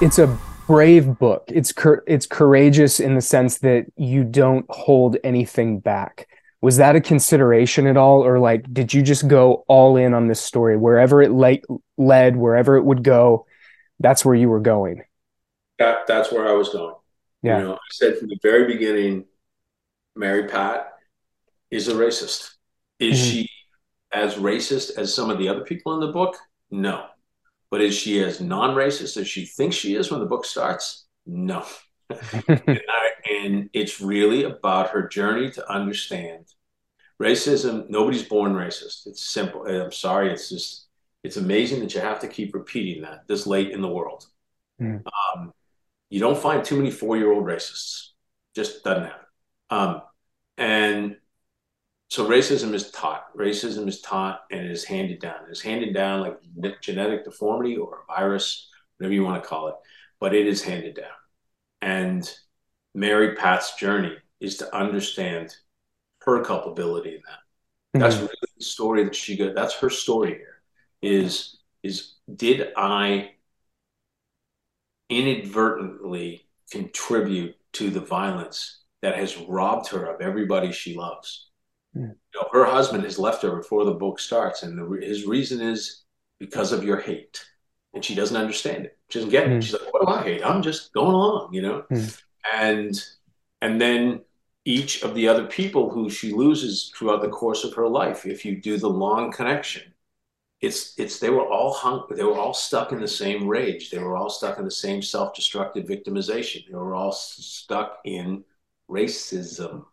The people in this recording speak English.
it's a brave book. It's cur- it's courageous in the sense that you don't hold anything back. Was that a consideration at all, or like did you just go all in on this story wherever it le- led, wherever it would go? That's where you were going. That that's where I was going. Yeah. You know, I said from the very beginning, Mary Pat is a racist. Is mm-hmm. she as racist as some of the other people in the book? No. But is she as non-racist as she thinks she is when the book starts? No. and, I, and it's really about her journey to understand racism. Nobody's born racist. It's simple. I'm sorry. It's just it's amazing that you have to keep repeating that this late in the world. Mm. Um, you don't find too many four-year-old racists. Just doesn't happen. Um, so racism is taught. Racism is taught and it is handed down. It is handed down like genetic deformity or a virus, whatever you want to call it, but it is handed down. And Mary Pat's journey is to understand her culpability in that. Mm-hmm. That's really the story that she got. That's her story here. Is is did I inadvertently contribute to the violence that has robbed her of everybody she loves? You know, her husband has left her before the book starts, and the, his reason is because of your hate, and she doesn't understand it. She doesn't get it. Mm. She's like, "What do I hate? I'm just going along," you know. Mm. And and then each of the other people who she loses throughout the course of her life, if you do the long connection, it's it's they were all hung, they were all stuck in the same rage. They were all stuck in the same self-destructive victimization. They were all stuck in racism